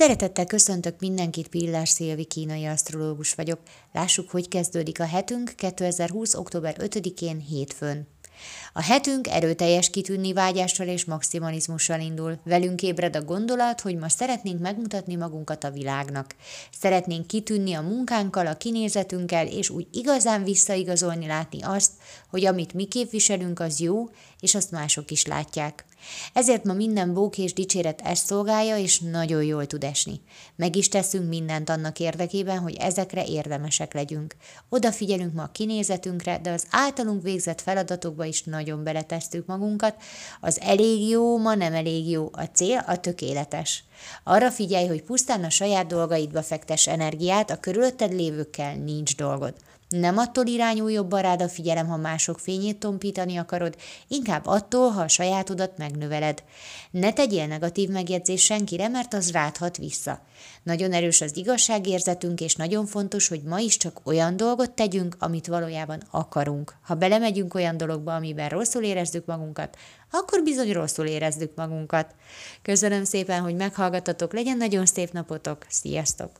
Szeretettel köszöntök mindenkit, Pillás Szilvi kínai asztrológus vagyok. Lássuk, hogy kezdődik a hetünk 2020. október 5-én hétfőn. A hetünk erőteljes kitűnni vágyással és maximalizmussal indul. Velünk ébred a gondolat, hogy ma szeretnénk megmutatni magunkat a világnak. Szeretnénk kitűnni a munkánkkal, a kinézetünkkel, és úgy igazán visszaigazolni látni azt, hogy amit mi képviselünk, az jó, és azt mások is látják. Ezért ma minden bók és dicséret ezt szolgálja, és nagyon jól tud esni. Meg is teszünk mindent annak érdekében, hogy ezekre érdemesek legyünk. Odafigyelünk ma a kinézetünkre, de az általunk végzett feladatokba is nagyon beletesztük magunkat. Az elég jó, ma nem elég jó. A cél a tökéletes. Arra figyelj, hogy pusztán a saját dolgaidba fektes energiát, a körülötted lévőkkel nincs dolgod. Nem attól irányul jobban rád a figyelem, ha mások fényét tompítani akarod, inkább attól, ha a sajátodat megnöveled. Ne tegyél negatív megjegyzés senkire, mert az ráthat vissza. Nagyon erős az igazságérzetünk, és nagyon fontos, hogy ma is csak olyan dolgot tegyünk, amit valójában akarunk. Ha belemegyünk olyan dologba, amiben rosszul érezzük magunkat, akkor bizony rosszul érezzük magunkat. Köszönöm szépen, hogy meghallgatatok, legyen nagyon szép napotok, sziasztok!